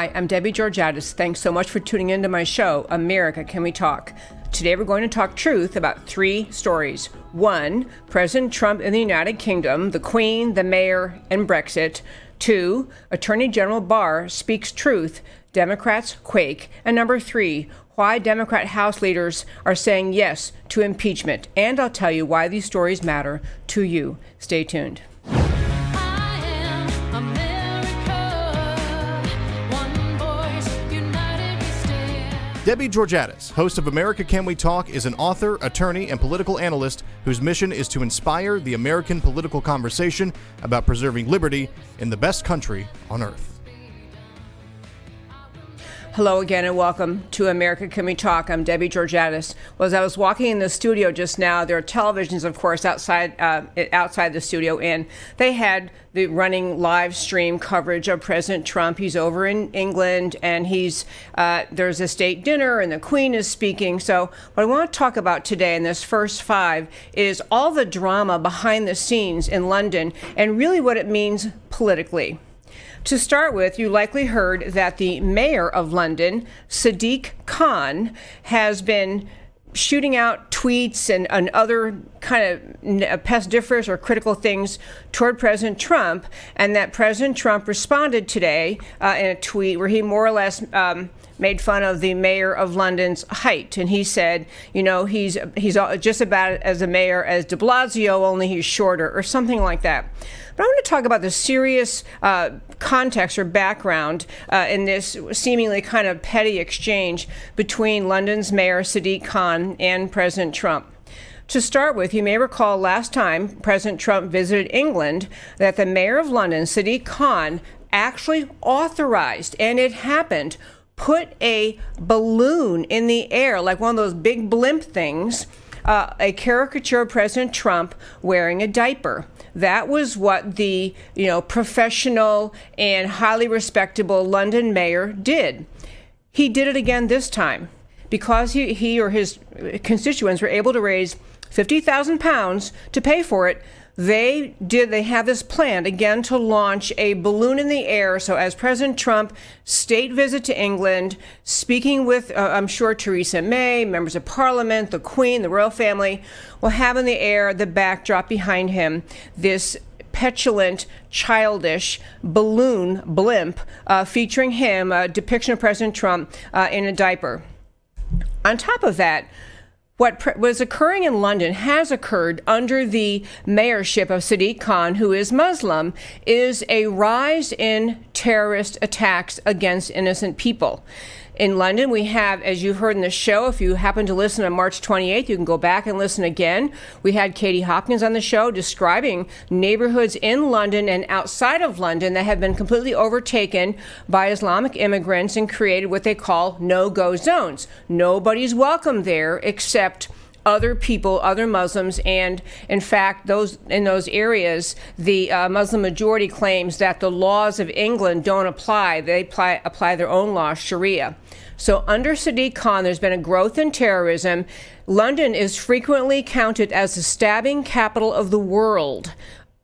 Hi, I'm Debbie Georgatos. Thanks so much for tuning into my show, America Can We Talk? Today we're going to talk truth about three stories. One, President Trump in the United Kingdom, the Queen, the Mayor, and Brexit. Two, Attorney General Barr speaks truth, Democrats quake. And number three, why Democrat House leaders are saying yes to impeachment. And I'll tell you why these stories matter to you. Stay tuned. Debbie Georgatos, host of America Can We Talk, is an author, attorney, and political analyst whose mission is to inspire the American political conversation about preserving liberty in the best country on earth. Hello again and welcome to America Can We Talk. I'm Debbie Georgatos. Well, as I was walking in the studio just now, there are televisions, of course, outside uh, outside the studio, and they had the running live stream coverage of President Trump. He's over in England, and he's uh, there's a state dinner, and the Queen is speaking. So, what I want to talk about today in this first five is all the drama behind the scenes in London, and really what it means politically. To start with, you likely heard that the mayor of London, Sadiq Khan, has been shooting out tweets and, and other kind of pestiferous or critical things toward President Trump, and that President Trump responded today uh, in a tweet where he more or less um, made fun of the mayor of London's height, and he said, you know, he's he's just about as a mayor as De Blasio, only he's shorter, or something like that. But I want to talk about the serious uh, context or background uh, in this seemingly kind of petty exchange between London's Mayor Sadiq Khan and President Trump. To start with, you may recall last time President Trump visited England that the mayor of London, Sadiq Khan, actually authorized, and it happened, put a balloon in the air, like one of those big blimp things, uh, a caricature of President Trump wearing a diaper. That was what the you know professional and highly respectable London mayor did. He did it again this time because he, he or his constituents were able to raise 50,000 pounds to pay for it they did they have this plan again to launch a balloon in the air so as president trump state visit to england speaking with uh, i'm sure theresa may members of parliament the queen the royal family will have in the air the backdrop behind him this petulant, childish balloon blimp uh, featuring him, a depiction of President Trump uh, in a diaper. On top of that, what was occurring in London has occurred under the mayorship of Sadiq Khan, who is Muslim, is a rise in terrorist attacks against innocent people in London. We have, as you heard in the show, if you happen to listen on March 28th, you can go back and listen again. We had Katie Hopkins on the show describing neighborhoods in London and outside of London that have been completely overtaken by Islamic immigrants and created what they call no go zones. Nobody's welcome there except other people, other Muslims, and in fact, those in those areas, the uh, Muslim majority claims that the laws of England don't apply. They apply, apply their own law, Sharia. So under Sadiq Khan, there's been a growth in terrorism. London is frequently counted as the stabbing capital of the world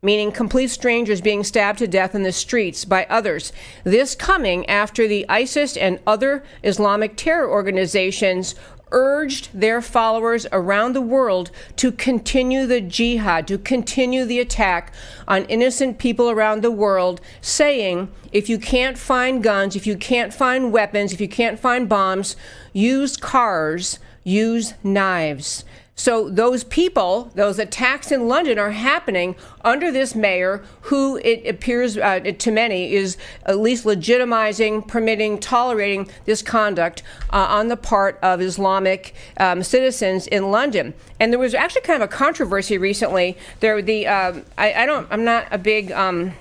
meaning complete strangers being stabbed to death in the streets by others. This coming after the ISIS and other Islamic terror organizations urged their followers around the world to continue the jihad, to continue the attack on innocent people around the world, saying, if you can't find guns, if you can't find weapons, if you can't find bombs, use cars, use knives. So those people, those attacks in London are happening under this mayor who it appears uh, to many is at least legitimizing, permitting, tolerating this conduct uh, on the part of Islamic um, citizens in London. And there was actually kind of a controversy recently. There, the um, I, I, don't, I'm not a big um,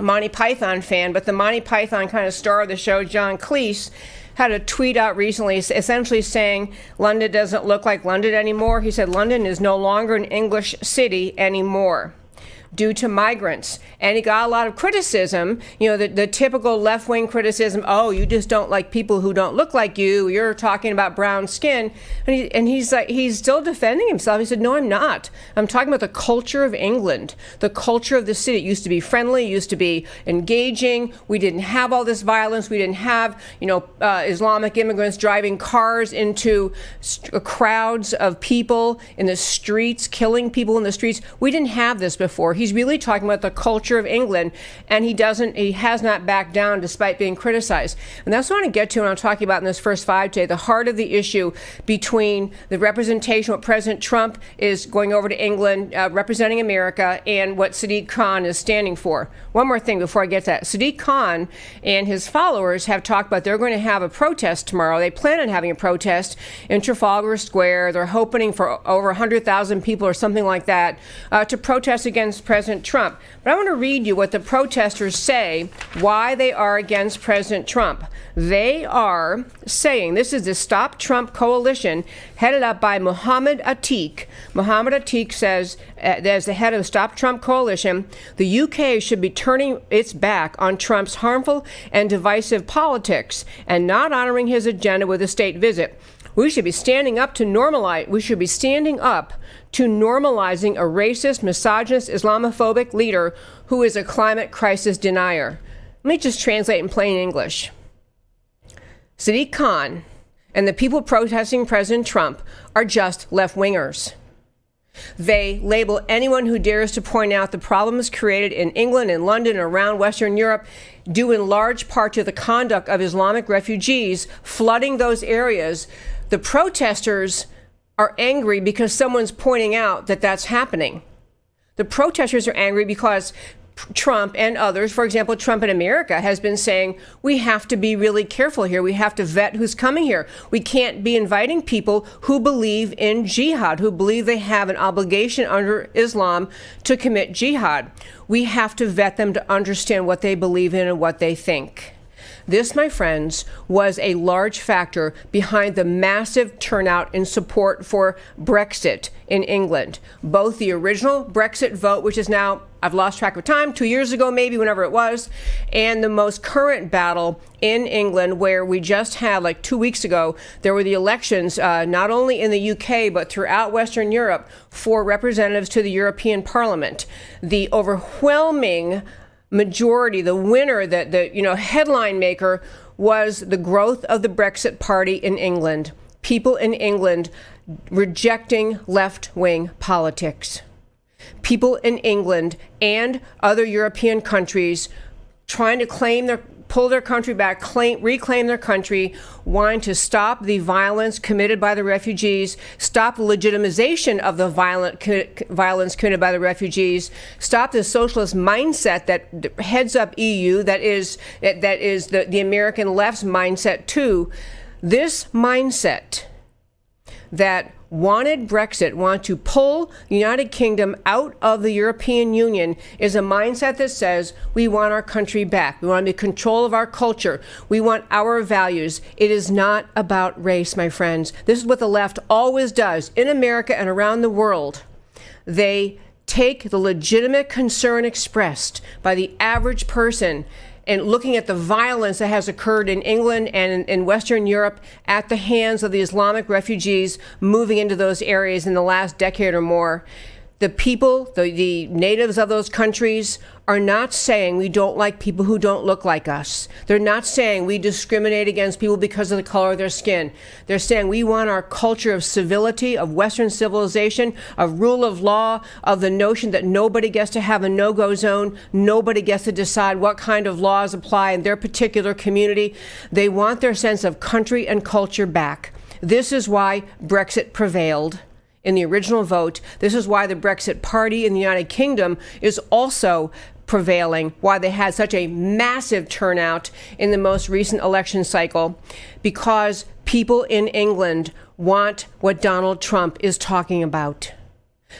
Monty Python fan, but the Monty Python kind of star of the show, John Cleese had a tweet out recently essentially saying London doesn't look like London anymore. He said London is no longer an English city anymore. Due to migrants. And he got a lot of criticism, you know, the, the typical left wing criticism oh, you just don't like people who don't look like you. You're talking about brown skin. And, he, and he's like, he's still defending himself. He said, no, I'm not. I'm talking about the culture of England, the culture of the city. It used to be friendly, used to be engaging. We didn't have all this violence. We didn't have, you know, uh, Islamic immigrants driving cars into st- crowds of people in the streets, killing people in the streets. We didn't have this before. He's really talking about the culture of England, and he doesn't, he has not backed down despite being criticized. And that's what I want to get to when I'm talking about in this first five day, the heart of the issue between the representation, what President Trump is going over to England, uh, representing America, and what Sadiq Khan is standing for. One more thing before I get to that. Sadiq Khan and his followers have talked about they're going to have a protest tomorrow. They plan on having a protest in Trafalgar Square. They're hoping for over 100,000 people or something like that uh, to protest against President Trump. But I want to read you what the protesters say why they are against President Trump. They are saying this is the Stop Trump coalition headed up by Mohammed Atiq. Mohammed Atiq says, uh, as the head of the Stop Trump coalition, the UK should be turning its back on Trump's harmful and divisive politics and not honoring his agenda with a state visit. We should be standing up to normalize. We should be standing up to normalizing a racist, misogynist, Islamophobic leader who is a climate crisis denier. Let me just translate in plain English. Sadiq Khan and the people protesting President Trump are just left wingers. They label anyone who dares to point out the problems created in England and London and around Western Europe due in large part to the conduct of Islamic refugees flooding those areas. The protesters are angry because someone's pointing out that that's happening. The protesters are angry because Trump and others, for example, Trump in America has been saying we have to be really careful here. We have to vet who's coming here. We can't be inviting people who believe in jihad, who believe they have an obligation under Islam to commit jihad. We have to vet them to understand what they believe in and what they think. This, my friends, was a large factor behind the massive turnout in support for Brexit in England. Both the original Brexit vote, which is now, I've lost track of time, two years ago, maybe, whenever it was, and the most current battle in England, where we just had, like two weeks ago, there were the elections, uh, not only in the UK, but throughout Western Europe, for representatives to the European Parliament. The overwhelming majority, the winner, the, the you know headline maker was the growth of the Brexit Party in England. People in England rejecting left-wing politics. People in England and other European countries trying to claim their pull their country back, claim, reclaim their country, wanting to stop the violence committed by the refugees, stop the legitimization of the violent co- violence committed by the refugees, stop the socialist mindset that heads up EU, that is that is the, the American left's mindset too. This mindset that wanted Brexit, want to pull United Kingdom out of the European Union, is a mindset that says we want our country back. We want to be control of our culture. We want our values. It is not about race, my friends. This is what the left always does in America and around the world. They take the legitimate concern expressed by the average person and looking at the violence that has occurred in England and in, Western Europe at the hands of the Islamic refugees moving into those areas in the last decade or more the people, the, the natives of those countries, are not saying we don't like people who don't look like us. They're not saying we discriminate against people because of the color of their skin. They're saying we want our culture of civility, of Western civilization, of rule of law, of the notion that nobody gets to have a no go zone, nobody gets to decide what kind of laws apply in their particular community. They want their sense of country and culture back. This is why Brexit prevailed in the original vote. This is why the Brexit Party in the United Kingdom is also prevailing, why they had such a massive turnout in the most recent election cycle, because people in England want what Donald Trump is talking about.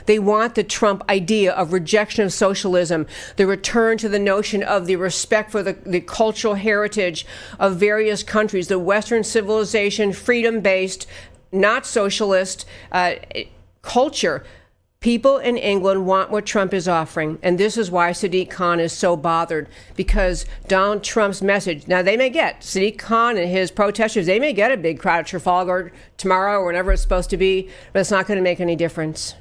They want the Trump idea of rejection of socialism, the return to the notion of the respect for the, the cultural heritage of various countries, the Western civilization, freedom based, not socialist uh, culture. People in England want what Trump is offering, and this is why Sadiq Khan is so bothered because Donald Trump's message. Now, they may get Sadiq Khan and his protesters, they may get a big crowd at Trafalgar tomorrow or whenever it's supposed to be, but it's not going to make any difference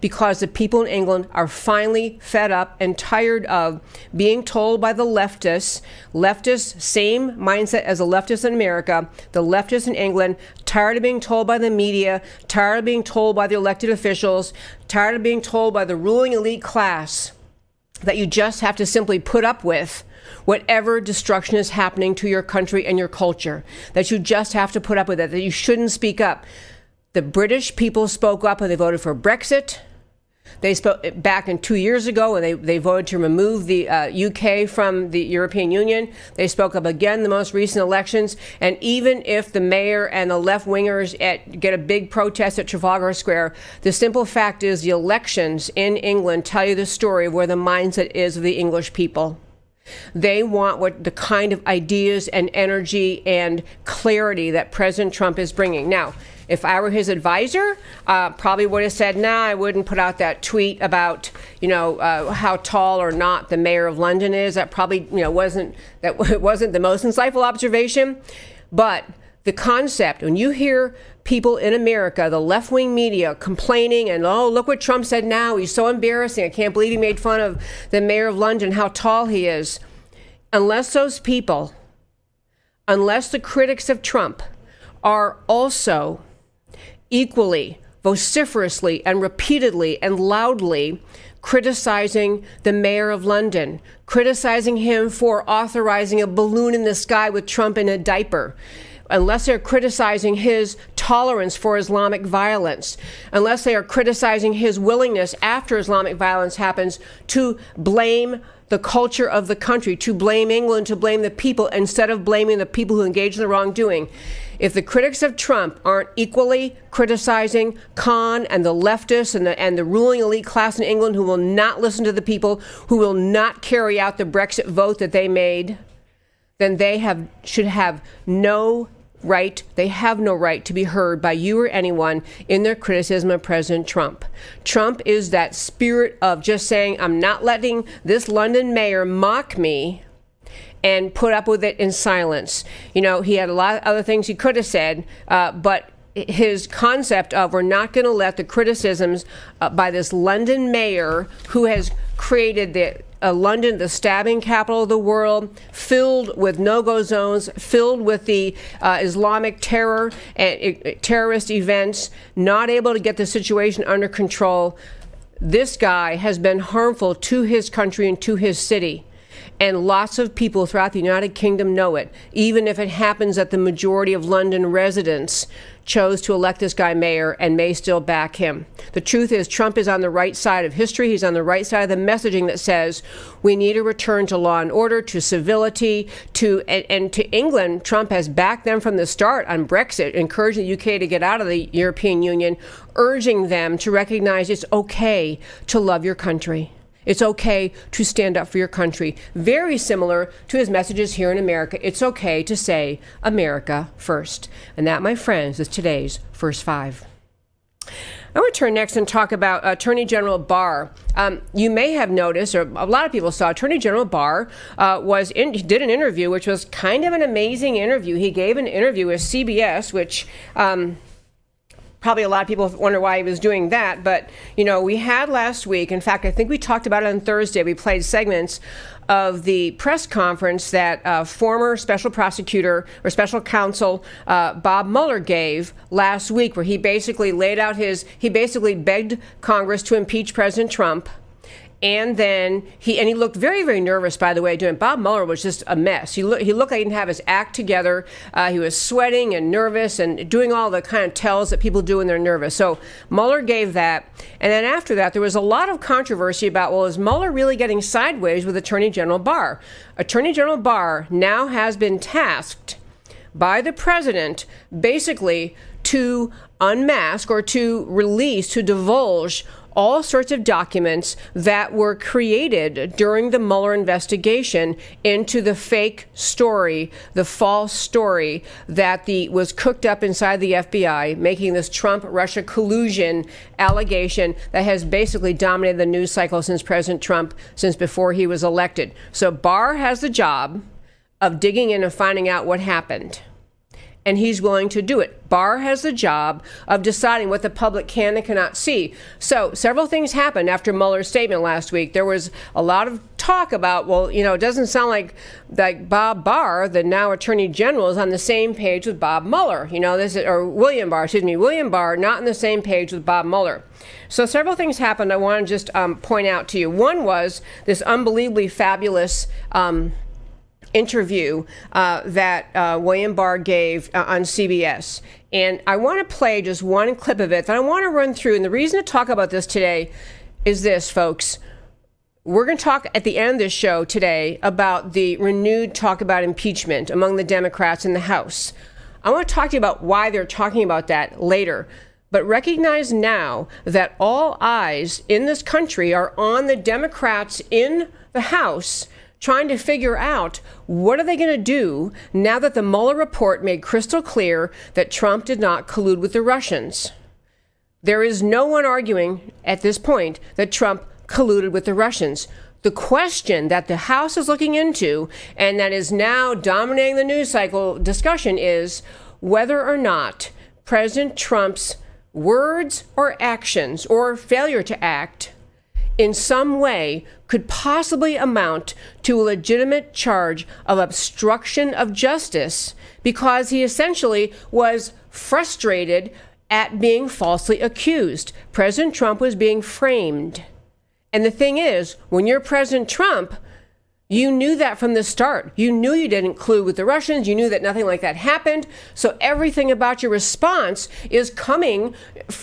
because the people in England are finally fed up and tired of being told by the leftists, leftists, same mindset as the leftists in America, the leftists in England, tired of being told by the media, tired of being told by the elected officials, tired of being told by the ruling elite class that you just have to simply put up with whatever destruction is happening to your country and your culture, that you just have to put up with it, that you shouldn't speak up. The British people spoke up and they voted for Brexit. They spoke back in two years ago when they, they voted to remove the uh, UK from the European Union. They spoke up again the most recent elections. And even if the mayor and the left wingers get a big protest at Trafalgar Square, the simple fact is the elections in England tell you the story of where the mindset is of the English people. They want what the kind of ideas and energy and clarity that President Trump is bringing. Now, if I were his advisor, uh, probably would have said, "Nah, I wouldn't put out that tweet about you know uh, how tall or not the mayor of London is." That probably you know wasn't that wasn't the most insightful observation, but the concept when you hear people in America, the left wing media, complaining and, oh, look what Trump said now. He's so embarrassing. I can't believe he made fun of the mayor of London, how tall he is. Unless those people, unless the critics of Trump are also equally, vociferously, and repeatedly and loudly criticizing the mayor of London, criticizing him for authorizing a balloon in the sky with Trump in a diaper, unless they're criticizing his tolerance for Islamic violence, unless they are criticizing his willingness after Islamic violence happens to blame the culture of the country, to blame England, to blame the people, instead of blaming the people who engaged in the wrongdoing. If the critics of Trump aren't equally criticizing Khan and the leftists and the, and the ruling elite class in England who will not listen to the people, who will not carry out the Brexit vote that they made, then they have should have no right, they have no right to be heard by you or anyone in their criticism of President Trump. Trump is that spirit of just saying, I'm not letting this London mayor mock me and put up with it in silence. You know, he had a lot of other things he could have said, uh, but his concept of we're not going to let the criticisms uh, by this London mayor who has created the uh, London, the stabbing capital of the world, filled with no-go zones, filled with the uh, Islamic terror and uh, terrorist events, not able to get the situation under control. This guy has been harmful to his country and to his city. And lots of people throughout the United Kingdom know it, even if it happens that the majority of London residents chose to elect this guy mayor and may still back him. The truth is, Trump is on the right side of history. He's on the right side of the messaging that says we need a return to law and order, to civility, to and, and to England. Trump has backed them from the start on Brexit, encouraging the UK to get out of the European Union, urging them to recognize it's okay to love your country. It's okay to stand up for your country. Very similar to his messages here in America. It's okay to say America first. And that, my friends, is today's first five. I want to turn next and talk about Attorney General Barr. Um, you may have noticed, or a lot of people saw, Attorney General Barr uh, was in, did an interview, which was kind of an amazing interview. He gave an interview with CBS, which um, probably a lot of people wonder why he was doing that. But, you know, we had last week, in fact, I think we talked about it on Thursday. We played segments of the press conference that uh, former special prosecutor or special counsel uh, Bob Mueller gave last week, where he basically laid out his, he basically begged Congress to impeach President Trump and then he and he looked very very nervous by the way doing bob mueller was just a mess. He, looked he looked like he didn't have his act together. Uh, he was sweating and nervous and doing all the kind of tells that people do when they're nervous. So mueller gave that. And then after that there was a lot of controversy about well is mueller really getting sideways with attorney general barr? Attorney general barr now has been tasked by the president basically to unmask or to release to divulge all sorts of documents that were created during the Mueller investigation into the fake story, the false story that the was cooked up inside the FBI, making this Trump Russia collusion allegation that has basically dominated the news cycle since President Trump, since before he was elected. So Barr has the job of digging in and finding out what happened and he's willing to do it. Barr has the job of deciding what the public can and cannot see. So, several things happened after Mueller's statement last week. There was a lot of talk about, well, you know, it doesn't sound like like Bob Barr, the now Attorney General, is on the same page with Bob Mueller. You know, this is, or William Barr, excuse me, William Barr, not on the same page with Bob Mueller. So, several things happened. I want to just um, point out to you. One was this unbelievably fabulous. Um, interview uh, that uh, William Barr gave uh, on CBS. And I want to play just one clip of it that I want to run through. And the reason to talk about this today is this, folks. We're going to talk at the end of this show today about the renewed talk about impeachment among the Democrats in the House. I want to talk to you about why they're talking about that later. But recognize now that all eyes in this country are on the Democrats in the House trying to figure out what are they going to do now that the Mueller report made crystal clear that Trump did not collude with the Russians. There is no one arguing at this point that Trump colluded with the Russians. The question that the House is looking into and that is now dominating the news cycle discussion is whether or not President Trump's words or actions or failure to act in some way could possibly amount to a legitimate charge of obstruction of justice because he essentially was frustrated at being falsely accused. President Trump was being framed. And the thing is, when you're President Trump, you knew that from the start. You knew you didn't collude with the Russians. You knew that nothing like that happened. So everything about your response is coming,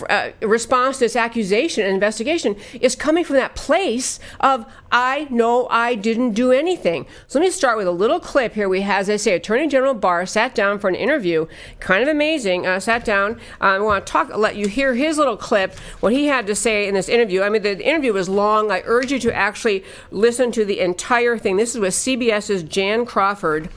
uh, response to this accusation and investigation is coming from that place of, I know I didn't do anything. So let me start with a little clip here. We have, as I say, Attorney General Barr sat down for an interview. Kind of amazing. Uh, sat down. Uh, I want to talk, let you hear his little clip, what he had to say in this interview. I mean, the interview was long. I urge you to actually listen to the entire thing. This is with CBS's Jan Crawford.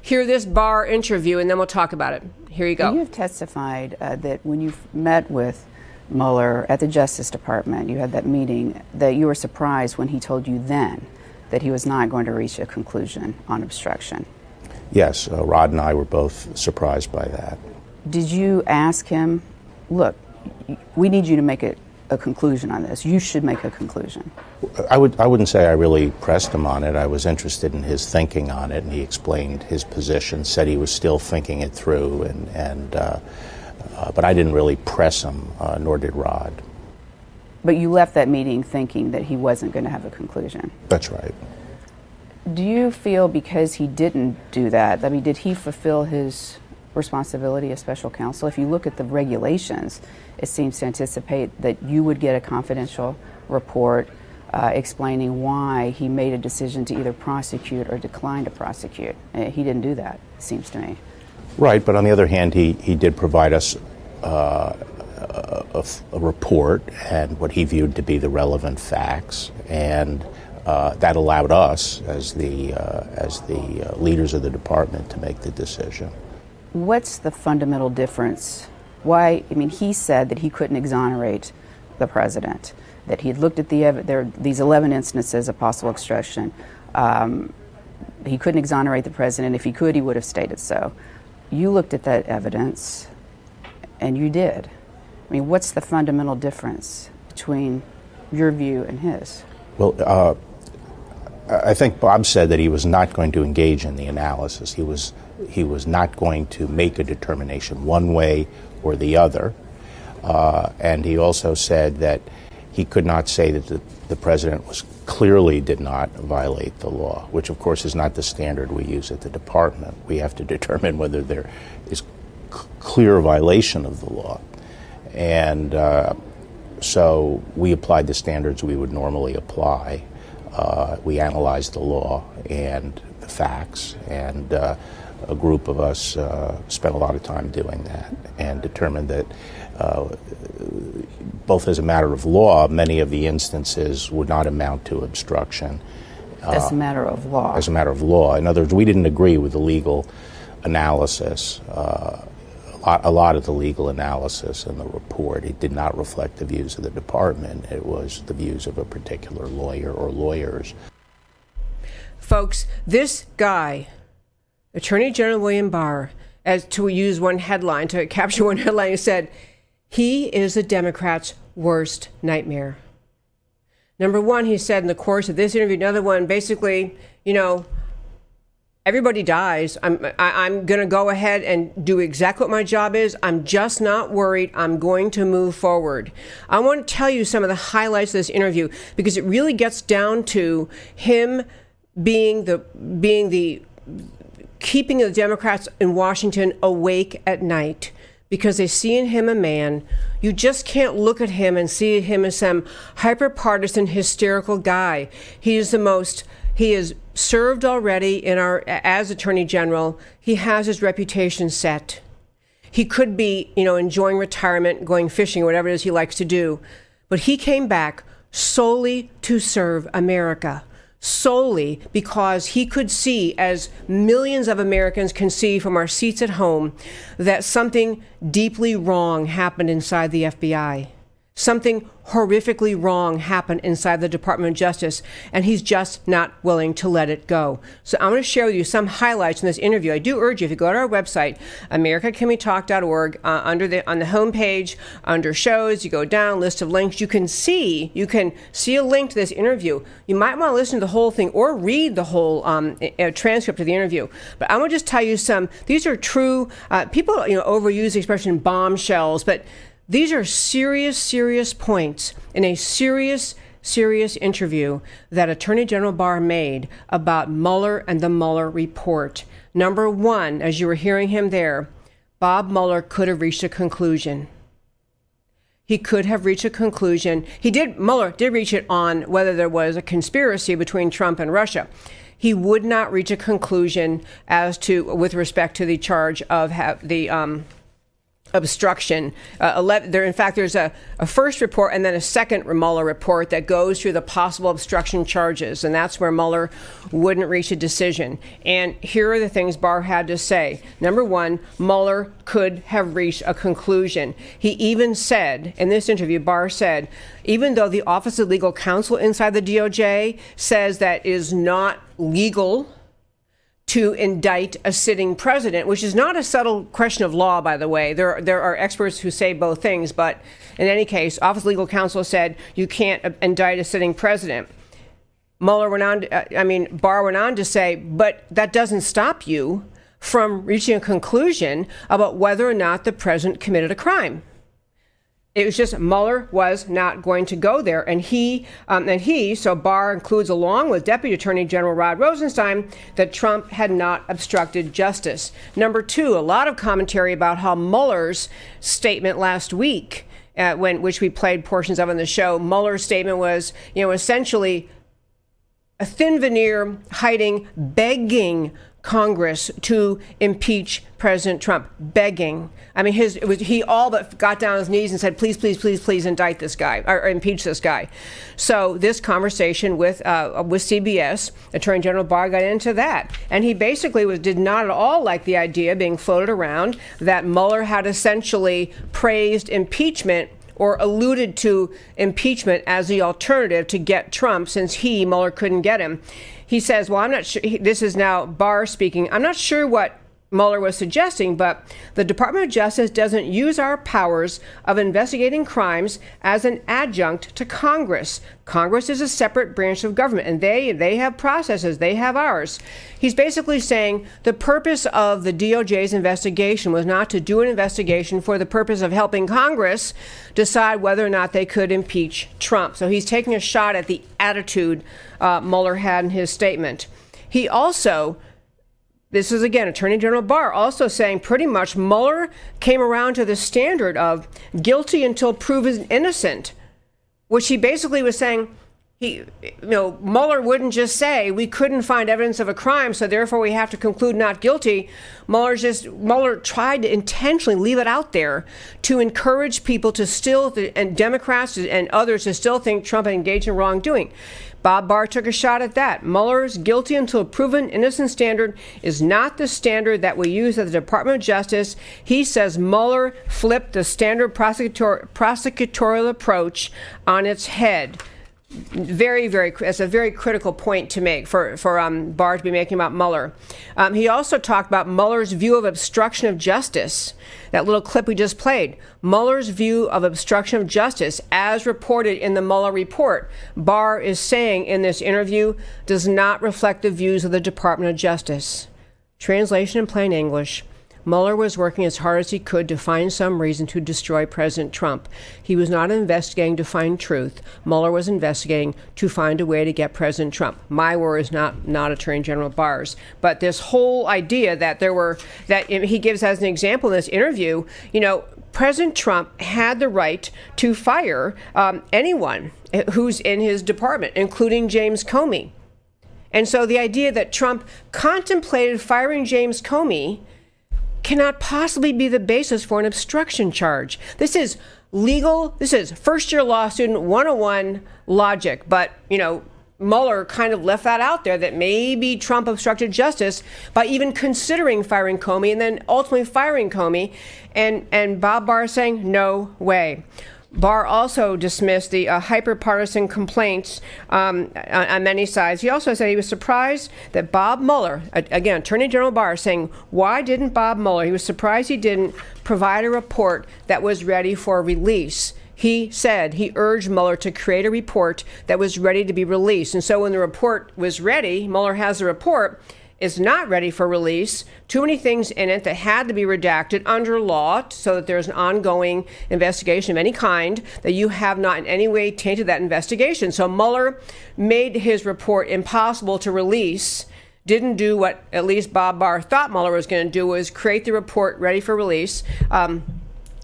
Hear this Barr interview, and then we'll talk about it. Here you go. You have testified uh, that when you met with Mueller at the Justice Department, you had that meeting, that you were surprised when he told you then that he was not going to reach a conclusion on obstruction. Yes, uh, Rod and I were both surprised by that. Did you ask him, look, we need you to make it a conclusion on this. You should make a conclusion. I would I wouldn't say I really pressed him on it. I was interested in his thinking on it, and he explained his position. Said he was still thinking it through, and and uh, uh, but I didn't really press him, uh, nor did Rod. But you left that meeting thinking that he wasn't going to have a conclusion. That's right. Do you feel because he didn't do that? I mean, did he fulfill his responsibility as special counsel? If you look at the regulations it seems to anticipate that you would get a confidential report uh, explaining why he made a decision to either prosecute or decline to prosecute. Uh, he didn't do that, it seems to me. Right, but on the other hand, he, he did provide us uh, a, a, report and what he viewed to be the relevant facts, and uh, that allowed us, as the, uh, as the uh, leaders of the department, to make the decision. What's the fundamental difference why, I mean, he said that he couldn't exonerate the president, that he had looked at the there these 11 instances of possible obstruction. Um, he couldn't exonerate the president. If he could, he would have stated so. You looked at that evidence, and you did. I mean, what's the fundamental difference between your view and his? Well, uh, I think Bob said that he was not going to engage in the analysis. He was he was not going to make a determination one way or the other. Uh, and he also said that he could not say that the, the, president was clearly did not violate the law, which of course is not the standard we use at the department. We have to determine whether there is clear violation of the law. And uh, so we applied the standards we would normally apply. Uh, we analyzed the law, and the facts. And uh, a group of us uh, spent a lot of time doing that and determined that. Uh, both as a matter of law, many of the instances would not amount to obstruction. As a matter of law. As a matter of law. In other words, we didn't agree with the legal analysis. Uh, a, lot, a lot of the legal analysis in the report, it did not reflect the views of the department. It was the views of a particular lawyer or lawyers. Folks, this guy, Attorney General William Barr, as to use one headline, to capture one headline, he said, he is the Democrats' worst nightmare. Number one, he said in the course of this interview, another one, basically, you know, everybody dies. I'm, I, am i am going to go ahead and do exactly what my job is. I'm just not worried. I'm going to move forward. I want to tell you some of the highlights of this interview because it really gets down to him being the being the keeping the Democrats in Washington awake at night because they see in him a man. You just can't look at him and see him as some hyper partisan, hysterical guy. He is the most, he has served already in our, as Attorney General. He has his reputation set. He could be, you know, enjoying retirement, going fishing, whatever it is he likes to do. But he came back solely to serve America solely because he could see, as millions of Americans can see from our seats at home, that something deeply wrong happened inside the FBI. Something horrifically wrong happened inside the Department of Justice, and he's just not willing to let it go. So I'm going to share with you some highlights in this interview. I do urge you, if you go to our website, americacanwetalk.org, uh, under the on the homepage, under shows, you go down, list of links, you can see you can see a link to this interview. You might want to listen to the whole thing or read the whole um, transcript of the interview. But I'm going to just tell you some. These are true. Uh, people, you know, overuse the expression bombshells, but these are serious, serious points in a serious, serious interview that Attorney General Barr made about Mueller and the Mueller report. Number one, as you were hearing him there, Bob Mueller could have reached a conclusion. He could have reached a conclusion. He did, Mueller did reach it on whether there was a conspiracy between Trump and Russia. He would not reach a conclusion as to, with respect to the charge of the, um, obstruction. Uh, 11, there, in fact, there's a, a, first report and then a second Mueller report that goes through the possible obstruction charges, and that's where Mueller wouldn't reach a decision. And here are the things Barr had to say. Number one, Mueller could have reached a conclusion. He even said, in this interview, Barr said, even though the Office of Legal Counsel inside the DOJ says that is not legal to indict a sitting president, which is not a subtle question of law, by the way. There, there are experts who say both things, but in any case, Office of Legal Counsel said you can't indict a sitting president. Mueller went on, to, uh, I mean, Barr went on to say, but that doesn't stop you from reaching a conclusion about whether or not the president committed a crime. It was just Mueller was not going to go there, and he um, and he so Barr includes along with Deputy Attorney General Rod Rosenstein that Trump had not obstructed justice. Number two, a lot of commentary about how Mueller's statement last week, uh, when which we played portions of in the show, Mueller's statement was you know essentially a thin veneer hiding, begging Congress to impeach President Trump, begging. I mean, his was, he all but got down on his knees and said, "Please, please, please, please indict this guy or, or impeach this guy." So this conversation with uh, with CBS, Attorney General Barr got into that, and he basically was did not at all like the idea being floated around that Mueller had essentially praised impeachment or alluded to impeachment as the alternative to get Trump since he, Mueller, couldn't get him. He says, Well, I'm not sure. This is now Barr speaking. I'm not sure what Mueller was suggesting, but the Department of Justice doesn't use our powers of investigating crimes as an adjunct to Congress. Congress is a separate branch of government, and they they have processes, they have ours. He's basically saying the purpose of the DOJ's investigation was not to do an investigation for the purpose of helping Congress decide whether or not they could impeach Trump. So he's taking a shot at the attitude uh, Mueller had in his statement. He also this is again Attorney General Barr also saying pretty much Mueller came around to the standard of guilty until proven innocent, which he basically was saying he, you know, Mueller wouldn't just say we couldn't find evidence of a crime, so therefore we have to conclude not guilty. Mueller just Mueller tried to intentionally leave it out there to encourage people to still and Democrats and others to still think Trump engaged in wrongdoing. Bob Barr took a shot at that. Mueller's guilty until proven innocent standard is not the standard that we use at the Department of Justice. He says Mueller flipped the standard prosecutor, prosecutorial approach on its head very, very, it's a very critical point to make for, for um, Barr to be making about Mueller. Um, he also talked about Mueller's view of obstruction of justice. That little clip we just played. Mueller's view of obstruction of justice, as reported in the Mueller report, Barr is saying in this interview, does not reflect the views of the Department of Justice. Translation in plain English. Mueller was working as hard as he could to find some reason to destroy President Trump. He was not investigating to find truth. Mueller was investigating to find a way to get President Trump. My words, not not Attorney General Barr's. But this whole idea that there were that he gives as an example in this interview, you know, President Trump had the right to fire um, anyone who's in his department, including James Comey. And so the idea that Trump contemplated firing James Comey cannot possibly be the basis for an obstruction charge. This is legal, this is first year law student 101 logic, but, you know, Mueller kind of left that out there that maybe Trump obstructed justice by even considering firing Comey and then ultimately firing Comey. And, and Bob Barr saying, no way. Barr also dismissed the uh, hyper-partisan complaints um, on, on, many sides. He also said he was surprised that Bob Mueller, again, Attorney General Barr, saying, why didn't Bob Mueller, he was surprised he didn't provide a report that was ready for release. He said he urged Mueller to create a report that was ready to be released. And so when the report was ready, Mueller has a report, is not ready for release. Too many things in it that had to be redacted under law so that there's an ongoing investigation of any kind that you have not in any way tainted that investigation. So Mueller made his report impossible to release. Didn't do what at least Bob Barr thought Mueller was going to do was create the report ready for release. Um,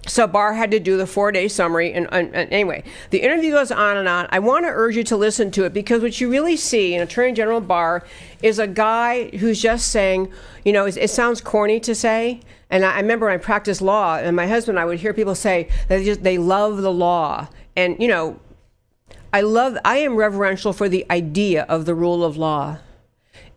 so Barr had to do the four-day summary, and, and, and, anyway, the interview goes on and on. I want to urge you to listen to it because what you really see in Attorney General Barr is a guy who's just saying, you know, it, it sounds corny to say, and I, I, remember when I practiced law, and my husband, I would hear people say that they just they love the law, and you know, I love, I am reverential for the idea of the rule of law.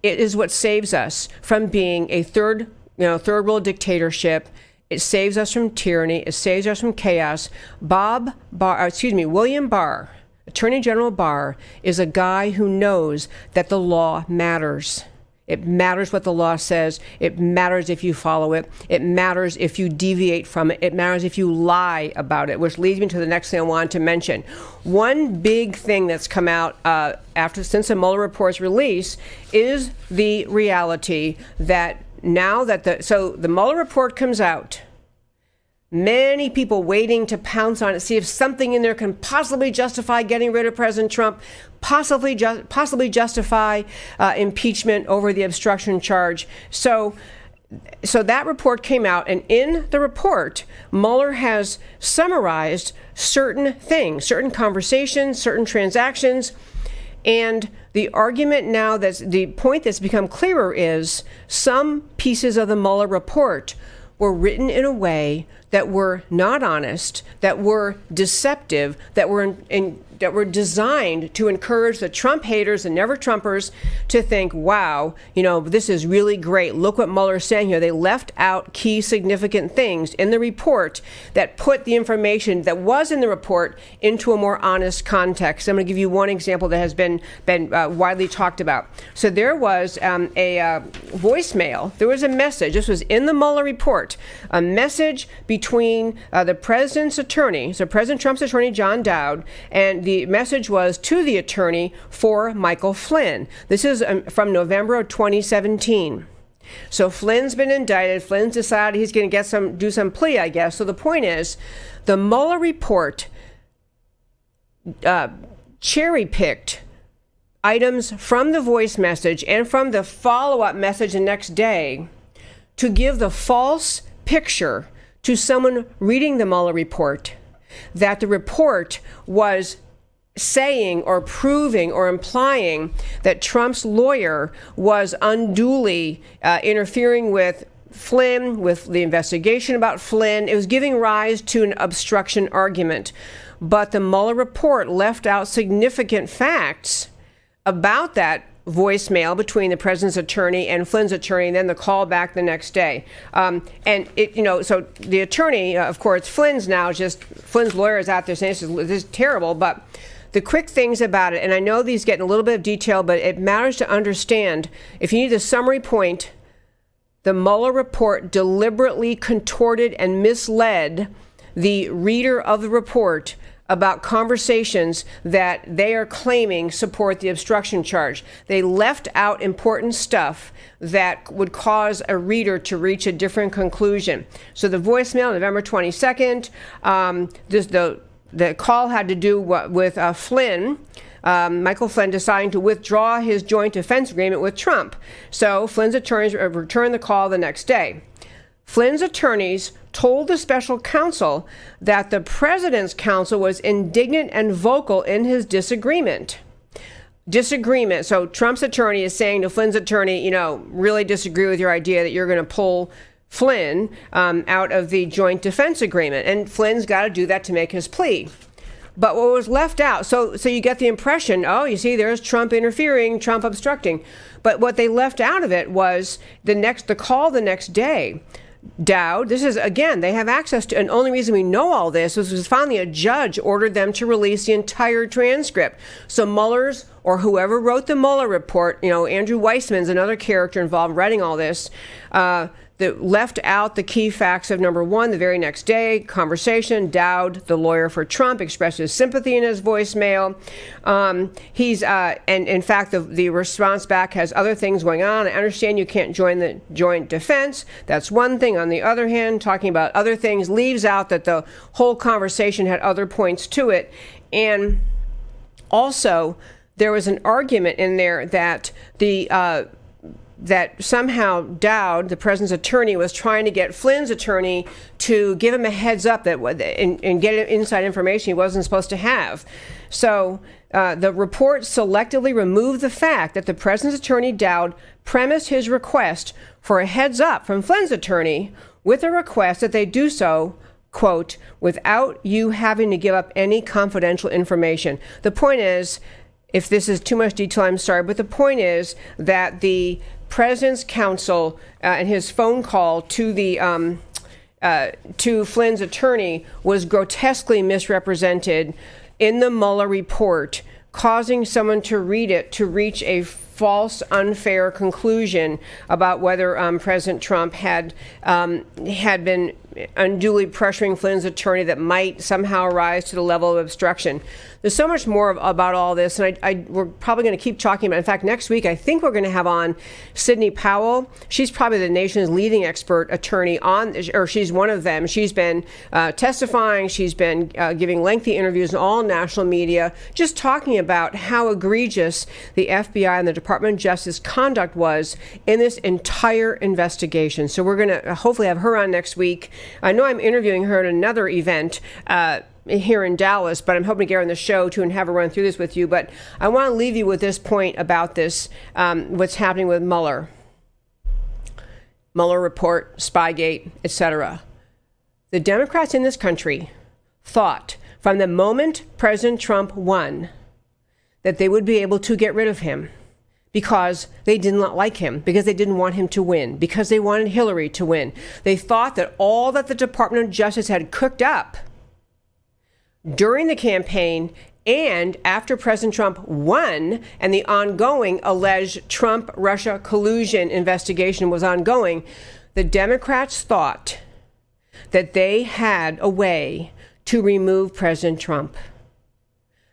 It is what saves us from being a third, you know, third world dictatorship it saves us from tyranny. It saves us from chaos. Bob Barr, uh, excuse me, William Barr, Attorney General Barr, is a guy who knows that the law matters. It matters what the law says. It matters if you follow it. It matters if you deviate from it. It matters if you lie about it, which leads me to the next thing I wanted to mention. One big thing that's come out uh, after since the Mueller report's release is the reality that now that the so the Mueller report comes out, many people waiting to pounce on it, see if something in there can possibly justify getting rid of President Trump, possibly ju- possibly justify uh, impeachment over the obstruction charge. So. So that report came out, and in the report, Mueller has summarized certain things, certain conversations, certain transactions, and the argument now that's the point that's become clearer is some pieces of the Mueller report were written in a way that were not honest, that were deceptive, that were in, in, that were designed to encourage the Trump haters and never Trumpers to think, wow, you know, this is really great. Look what Mueller's saying here. They left out key significant things in the report that put the information that was in the report into a more honest context. I'm going to give you one example that has been been uh, widely talked about. So there was um, a uh, voicemail. There was a message. This was in the Mueller report. A message between uh, the president's attorney, so President Trump's attorney, John Dowd, and the message was to the attorney for Michael Flynn. This is um, from November of 2017. So Flynn's been indicted. Flynn's decided he's going to get some, do some plea, I guess. So the point is, the Mueller report uh, cherry picked items from the voice message and from the follow up message the next day to give the false picture to someone reading the Mueller report that the report was saying or proving or implying that Trump's lawyer was unduly uh, interfering with Flynn, with the investigation about Flynn. It was giving rise to an obstruction argument. But the Mueller report left out significant facts about that voicemail between the president's attorney and Flynn's attorney, and then the call back the next day. Um, and it, you know, so the attorney, uh, of course, Flynn's now just Flynn's lawyer is out there saying this is, this is terrible, but the quick things about it, and I know these get in a little bit of detail, but it matters to understand. If you need a summary point, the Mueller report deliberately contorted and misled the reader of the report about conversations that they are claiming support the obstruction charge. They left out important stuff that would cause a reader to reach a different conclusion. So the voicemail, November 22nd, um, this, the the call had to do with uh, Flynn. Um, Michael Flynn deciding to withdraw his joint defense agreement with Trump. So Flynn's attorneys returned the call the next day. Flynn's attorneys told the special counsel that the president's counsel was indignant and vocal in his disagreement. Disagreement. So Trump's attorney is saying to Flynn's attorney, you know, really disagree with your idea that you're going to pull Flynn um, out of the joint defense agreement. And Flynn's got to do that to make his plea. But what was left out, so so you get the impression, oh, you see, there's Trump interfering, Trump obstructing. But what they left out of it was the next the call the next day. Dowd, this is again, they have access to, and only reason we know all this because finally a judge ordered them to release the entire transcript. So Mueller's or whoever wrote the Mueller report, you know, Andrew Weissmann's another character involved in writing all this. Uh, that left out the key facts of number one, the very next day, conversation. Dowd, the lawyer for Trump, expressed his sympathy in his voicemail. Um, he's, uh, and in fact, the, the response back has other things going on. I understand you can't join the joint defense. That's one thing. On the other hand, talking about other things leaves out that the whole conversation had other points to it. And also, there was an argument in there that the uh, that somehow Dowd, the president's attorney, was trying to get Flynn's attorney to give him a heads up that and, and get inside information he wasn't supposed to have. So uh, the report selectively removed the fact that the president's attorney Dowd premised his request for a heads up from Flynn's attorney with a request that they do so quote without you having to give up any confidential information. The point is if this is too much detail, I'm sorry, but the point is that the president's counsel uh, and his phone call to the um, uh, to Flynn's attorney was grotesquely misrepresented in the Mueller report, causing someone to read it to reach a false, unfair conclusion about whether um, President Trump had um, had been unduly pressuring Flynn's attorney that might somehow rise to the level of obstruction. There's so much more about all this, and I, I, we're probably going to keep talking about. It. In fact, next week I think we're going to have on Sidney Powell. She's probably the nation's leading expert attorney on, or she's one of them. She's been uh, testifying. She's been uh, giving lengthy interviews in all national media, just talking about how egregious the FBI and the Department of Justice conduct was in this entire investigation. So we're going to hopefully have her on next week. I know I'm interviewing her at another event. Uh, here in Dallas, but I'm hoping to get on the show too and have her run through this with you. But I want to leave you with this point about this um, what's happening with Mueller. Mueller report, Spygate, etc. The Democrats in this country thought from the moment President Trump won that they would be able to get rid of him because they did not like him, because they didn't want him to win, because they wanted Hillary to win. They thought that all that the Department of Justice had cooked up during the campaign and after President Trump won and the ongoing alleged Trump Russia collusion investigation was ongoing, the Democrats thought that they had a way to remove President Trump.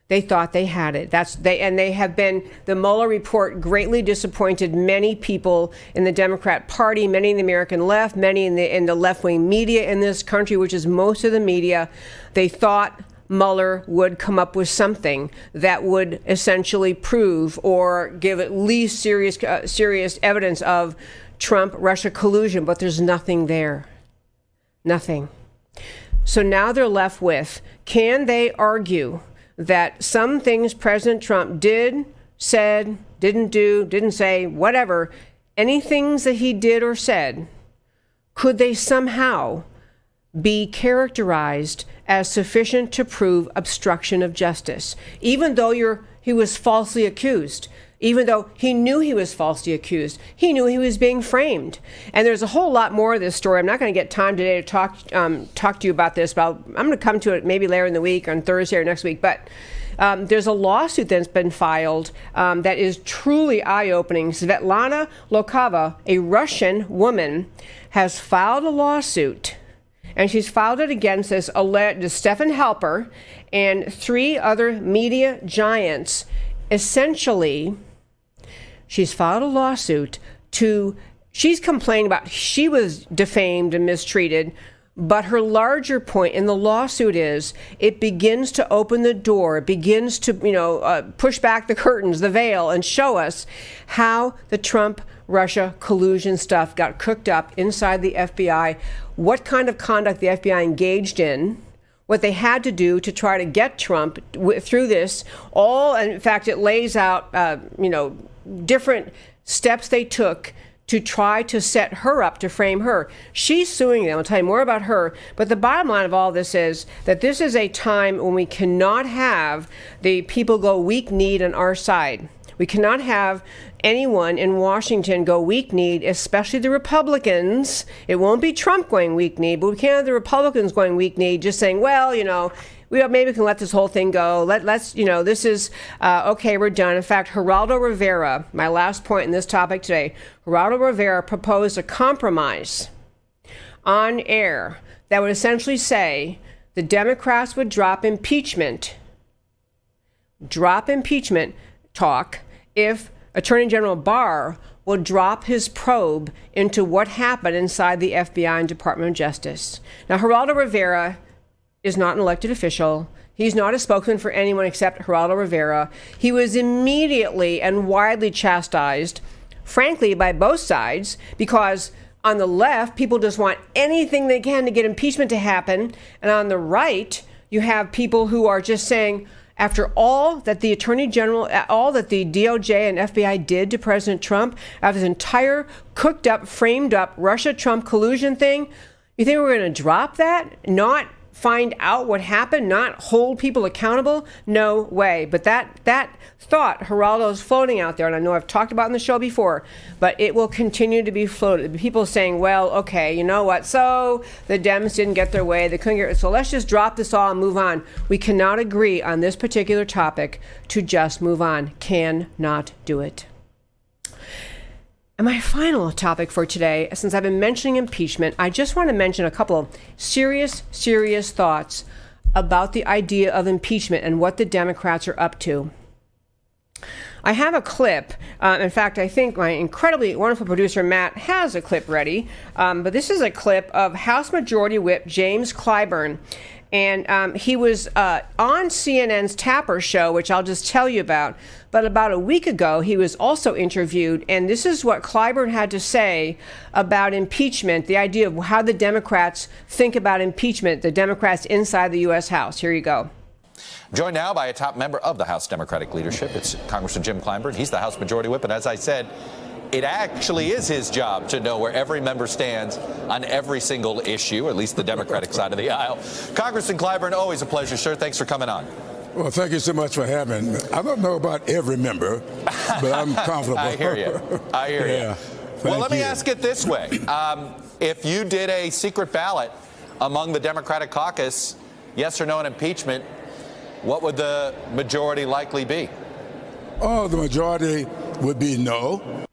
They thought they had it. That's they and they have been the Mueller report greatly disappointed many people in the Democrat Party, many in the American left, many in the in the left-wing media in this country, which is most of the media. They thought Mueller would come up with something that would essentially prove or give at least serious uh, serious evidence of Trump Russia collusion, but there's nothing there. Nothing. So now they're left with can they argue that some things President Trump did, said, didn't do, didn't say, whatever, any things that he did or said, could they somehow be characterized as sufficient to prove obstruction of justice, even though he was falsely accused? even though he knew he was falsely accused. He knew he was being framed. And there's a whole lot more of this story. I'm not going to get time today to talk um, talk to you about this, but i am going to come to it maybe later in the week, on Thursday or next week. But um, there's a lawsuit that's been filed um, that is truly eye opening. Svetlana Lokhova, a Russian woman, has filed a lawsuit. And she's filed it against this alleged Stefan Halper and three other media giants. Essentially, she's filed a lawsuit to she's complained about she was defamed and mistreated but her larger point in the lawsuit is it begins to open the door, it begins to, you know, uh, push back the curtains, the veil, and show us how the Trump Russia collusion stuff got cooked up inside the FBI, what kind of conduct the FBI engaged in, what they had to do to try to get Trump through this. All, in fact, it lays out, uh, you know, different steps they took to try to set her up to frame her. She's suing them. I'll tell you more about her. But the bottom line of all this is that this is a time when we cannot have the people go weak kneed on our side. We cannot have anyone in Washington go weak kneed, especially the Republicans. It won't be Trump going weak kneed, but we can't have the Republicans going weak kneed, just saying, well, you know, we maybe can let this whole thing go. Let let's you know this is uh, okay. We're done. In fact, Geraldo Rivera, my last point in this topic today, Geraldo Rivera proposed a compromise on air that would essentially say the Democrats would drop impeachment, drop impeachment talk if Attorney General Barr will drop his probe into what happened inside the FBI and Department of Justice. Now, Geraldo Rivera is not an elected official. He's not a spokesman for anyone except Geraldo Rivera. He was immediately and widely chastised, frankly, by both sides, because on the left, people just want anything they can to get impeachment to happen. And on the right, you have people who are just saying, after all that the Attorney General, all that the DOJ and FBI did to President Trump, after this entire cooked up, framed up Russia Trump collusion thing, you think we're going to drop that? Not find out what happened, not hold people accountable? No way. But that that thought, Geraldo, is floating out there, and I know I've talked about in the show before, but it will continue to be floated. People saying, well, okay, you know what? So the Dems didn't get their way. They couldn't get so let's just drop this all and move on. We cannot agree on this particular topic to just move on. Cannot do it. And my final topic for today, since I've been mentioning impeachment, I just want to mention a couple of serious, serious thoughts about the idea of impeachment and what the Democrats are up to. I have a clip. Uh, in fact, I think my incredibly wonderful producer Matt has a clip ready. Um, but this is a clip of House Majority Whip James Clyburn and um, he was uh, on CNN's Tapper show, which I'll just tell you about. But about a week ago, he was also interviewed, and this is what Clyburn had to say about impeachment the idea of how the Democrats think about impeachment, the Democrats inside the U.S. House. Here you go. Joined now by a top member of the House Democratic leadership. It's Congressman Jim Clyburn. He's the House Majority Whip, and as I said, it actually is his job to know where every member stands on every single issue, at least the Democratic side of the aisle. Congressman Clyburn, always a pleasure, sir. Thanks for coming on. Well, thank you so much for having me. I don't know about every member, but I'm comfortable. I hear you. I hear yeah. you. Well, let you. me ask it this way. Um, if you did a secret ballot among the Democratic caucus, yes or no on impeachment, what would the majority likely be? Oh, the majority would be no.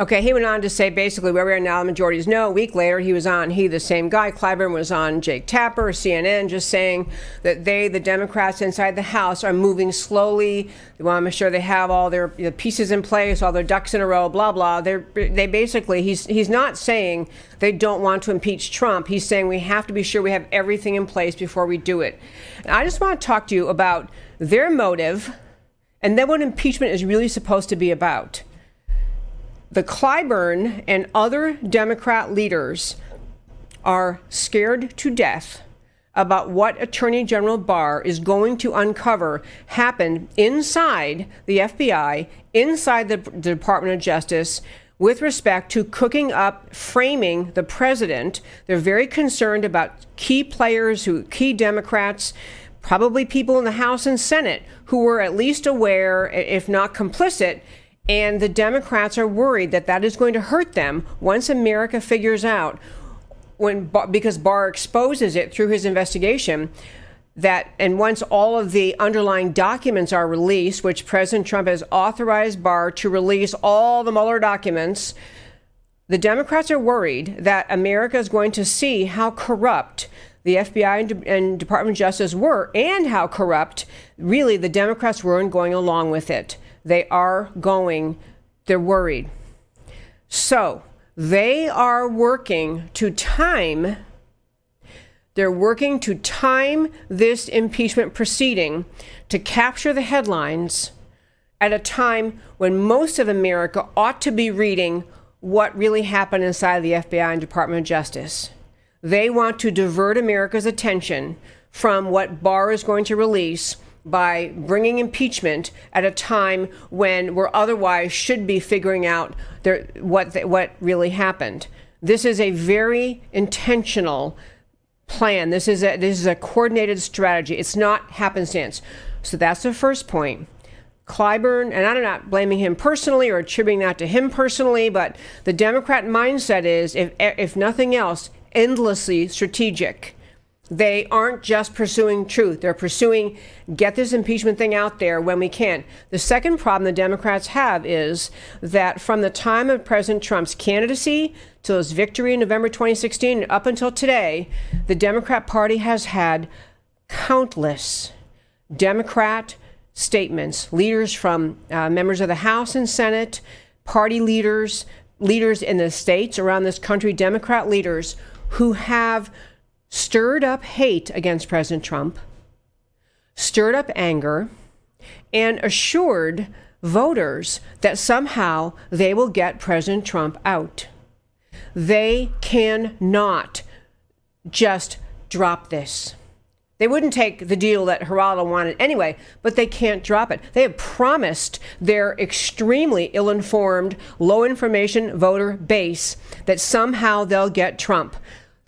Okay, he went on to say basically where we are now, the majority is no. A week later, he was on, he, the same guy, Clyburn, was on Jake Tapper, CNN, just saying that they, the Democrats inside the House, are moving slowly. They want to make sure they have all their you know, pieces in place, all their ducks in a row, blah, blah. They're, they basically, he's, he's not saying they don't want to impeach Trump. He's saying we have to be sure we have everything in place before we do it. And I just want to talk to you about their motive and then what impeachment is really supposed to be about the Clyburn and other Democrat leaders are scared to death about what Attorney General Barr is going to uncover happened inside the FBI, inside the, Department of Justice, with respect to cooking up, framing the president. They're very concerned about key players, who key Democrats, probably people in the House and Senate who were at least aware, if not complicit. And the Democrats are worried that that is going to hurt them once America figures out when because Barr exposes it through his investigation that and once all of the underlying documents are released, which President Trump has authorized Barr to release all the Mueller documents, the Democrats are worried that America is going to see how corrupt the FBI and, and Department of Justice were and how corrupt really the Democrats were in going along with it. They are going, they're worried. So, they are working to time they're working to time this impeachment proceeding to capture the headlines at a time when most of America ought to be reading what really happened inside the FBI and Department of Justice. They want to divert America's attention from what Barr is going to release by bringing impeachment at a time when we're otherwise should be figuring out what what really happened. This is a very intentional plan. This is a this is a coordinated strategy. It's not happenstance. So that's the first point. Clyburn, and I'm not blaming him personally or attributing that to him personally, but the Democrat mindset is, if if nothing else, endlessly strategic. They aren't just pursuing truth. They're pursuing get this impeachment thing out there when we can. The second problem the Democrats have is that from the time of President Trump's candidacy to his victory in November 2016 up until today, the Democrat Party has had countless Democrat statements, leaders from uh, members of the House and Senate, party leaders, leaders in the states around this country, Democrat leaders who have stirred up hate against President Trump, stirred up anger, and assured voters that somehow they will get President Trump out. They cannot just drop this. They wouldn't take the deal that Geraldo wanted anyway, but they can't drop it. They have promised their extremely ill informed, low information voter base that somehow they'll get Trump.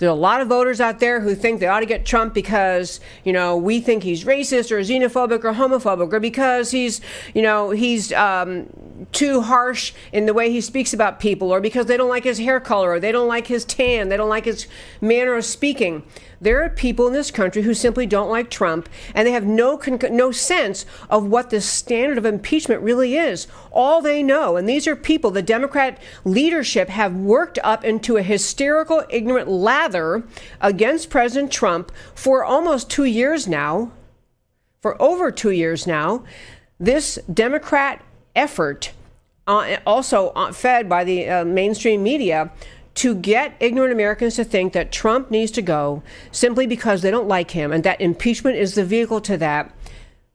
There are a lot of voters out there who think they ought to get Trump because, you know, we think he's racist or xenophobic or homophobic or because he's, you know, he's um, too harsh in the way he speaks about people or because they don't like his hair color or they don't like his tan, they don't like his manner of speaking. There are people in this country who simply don't like Trump and they have no con- no sense of what the standard of impeachment really is. All they know, and these are people the Democrat leadership have worked up into a hysterical, ignorant lather against President Trump for almost two years now, for over two years now. This Democrat effort, uh, also uh, fed by the uh, mainstream media, to get ignorant Americans to think that Trump needs to go simply because they don't like him and that impeachment is the vehicle to that.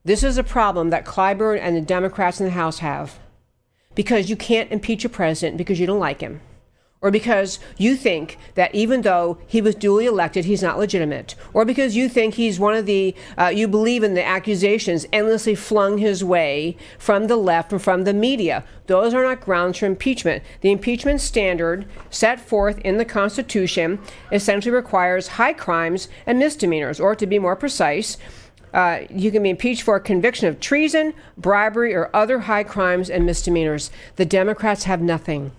This is a problem that Clyburn and the Democrats in the House have because you can't impeach a president because you don't like him or because you think that even though he was duly elected, he's not legitimate, or because you think he's one of the, uh, you believe in the accusations endlessly flung his way from the left and from the media. Those are not grounds for impeachment. The impeachment standard set forth in the Constitution essentially requires high crimes and misdemeanors, or to be more precise, uh, you can be impeached for a conviction of treason, bribery, or other high crimes and misdemeanors. The Democrats have nothing.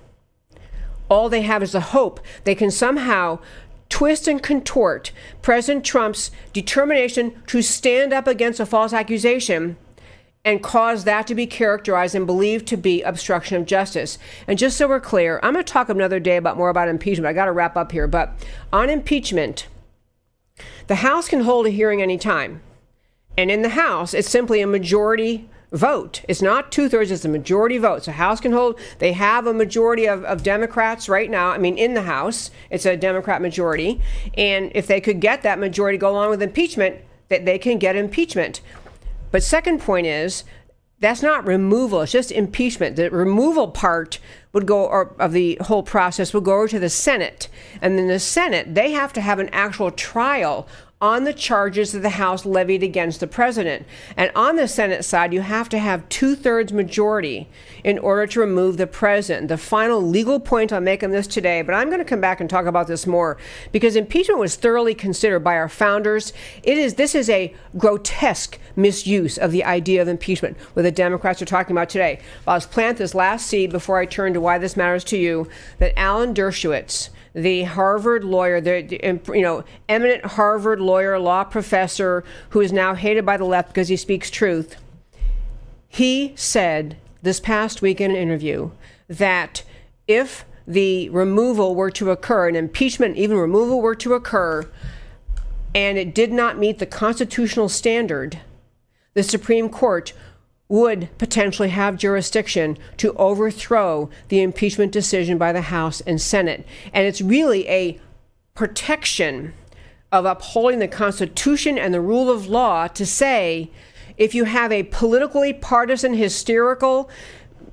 All they have is the hope they can somehow twist and contort President Trump's determination to stand up against a false accusation and cause that to be characterized and believed to be obstruction of justice. And just so we're clear, I'm going to talk another day about more about impeachment. I got to wrap up here, but on impeachment, the House can hold a hearing anytime. And in the House, it's simply a majority vote. It's not two thirds, it's a majority vote. So House can hold, they have a majority of, of Democrats right now. I mean, in the House, it's a Democrat majority. And if they could get that majority go along with impeachment, that they can get impeachment. But second point is that's not removal, it's just impeachment. The removal part would go or of the whole process would go over to the Senate. And then the Senate, they have to have an actual trial on the charges that the House levied against the president. And on the Senate side, you have to have two thirds majority in order to remove the president. The final legal point I'll make on this today, but I'm going to come back and talk about this more because impeachment was thoroughly considered by our founders. It is this is a grotesque misuse of the idea of impeachment, what the Democrats are talking about today. I'll plant this last seed before I turn to why this matters to you. That Alan Dershowitz the Harvard lawyer, the um, you know eminent Harvard lawyer, law professor, who is now hated by the left because he speaks truth. He said this past week in an interview that if the removal were to occur, an impeachment, even removal were to occur, and it did not meet the constitutional standard, the Supreme Court would potentially have jurisdiction to overthrow the impeachment decision by the House and Senate. And it's really a protection of upholding the Constitution and the rule of law to say if you have a politically partisan, hysterical,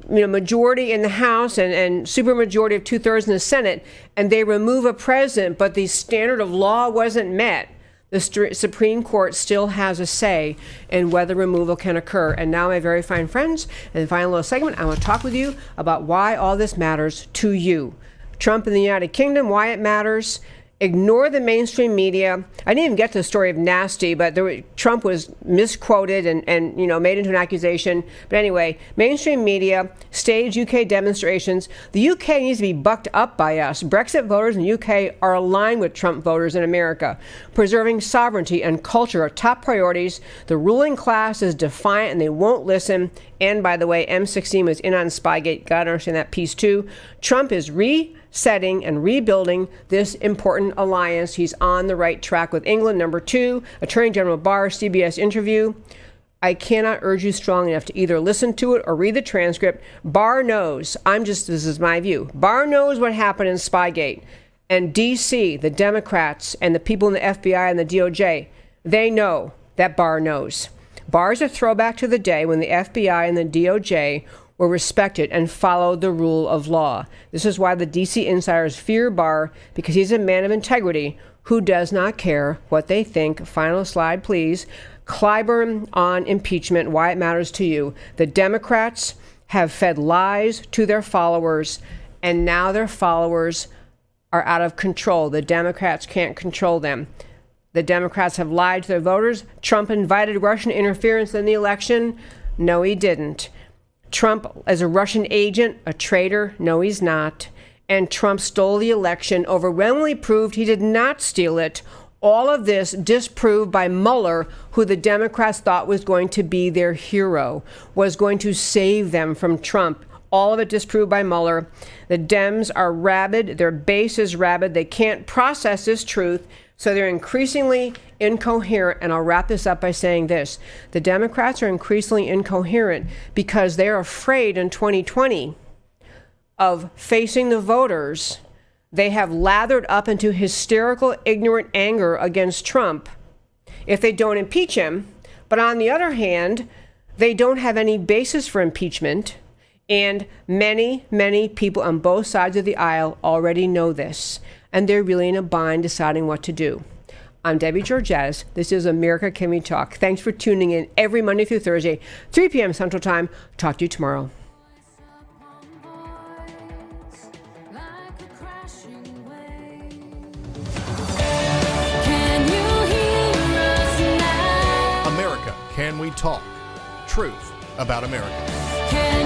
you know, majority in the House and, and supermajority of two thirds in the Senate, and they remove a president, but the standard of law wasn't met, the Supreme Court still has a say in whether removal can occur. And now, my very fine friends, in the final little segment, I want to talk with you about why all this matters to you. Trump in the United Kingdom, why it matters, ignore the mainstream media. I didn't even get to the story of nasty, but there, Trump was misquoted and, and you know made into an accusation. But anyway, mainstream media staged UK demonstrations. The UK needs to be bucked up by us. Brexit voters in the UK are aligned with Trump voters in America. Preserving sovereignty and culture are top priorities. The ruling class is defiant and they won't listen. And by the way, MI6 was in on Spygate. Gotta understand that piece too. Trump is re setting and rebuilding this important alliance. He's on the right track with England. Number two, Attorney General Barr, CBS interview. I cannot urge you strong enough to either listen to it or read the transcript. Barr knows, I'm just, this is my view. Barr knows what happened in Spygate. And DC, the Democrats, and the people in the FBI and the DOJ, they know that Barr knows. Barr is a throwback to the day when the FBI and the DOJ were respected and followed the rule of law. This is why the DC insiders fear Barr because he's a man of integrity who does not care what they think. Final slide, please. Clyburn on impeachment, why it matters to you. The Democrats have fed lies to their followers, and now their followers are out of control. The Democrats can't control them. The Democrats have lied to their voters. Trump invited Russian interference in the election. No, he didn't. Trump as a Russian agent, a traitor? No, he's not. And Trump stole the election, overwhelmingly proved he did not steal it. All of this disproved by Mueller, who the Democrats thought was going to be their hero, was going to save them from Trump. All of it disproved by Mueller. The Dems are rabid. Their base is rabid. They can't process this truth. So they're increasingly incoherent. And I'll wrap this up by saying this the Democrats are increasingly incoherent because they're afraid in 2020 of facing the voters. They have lathered up into hysterical, ignorant anger against Trump if they don't impeach him. But on the other hand, they don't have any basis for impeachment. And many, many people on both sides of the aisle already know this and they're really in a bind deciding what to do. I'm Debbie Georgatos. This is America Can We Talk. Thanks for tuning in every Monday through Thursday, 3 p.m. Central Time. Talk to you tomorrow. America Can We Talk? Truth about America.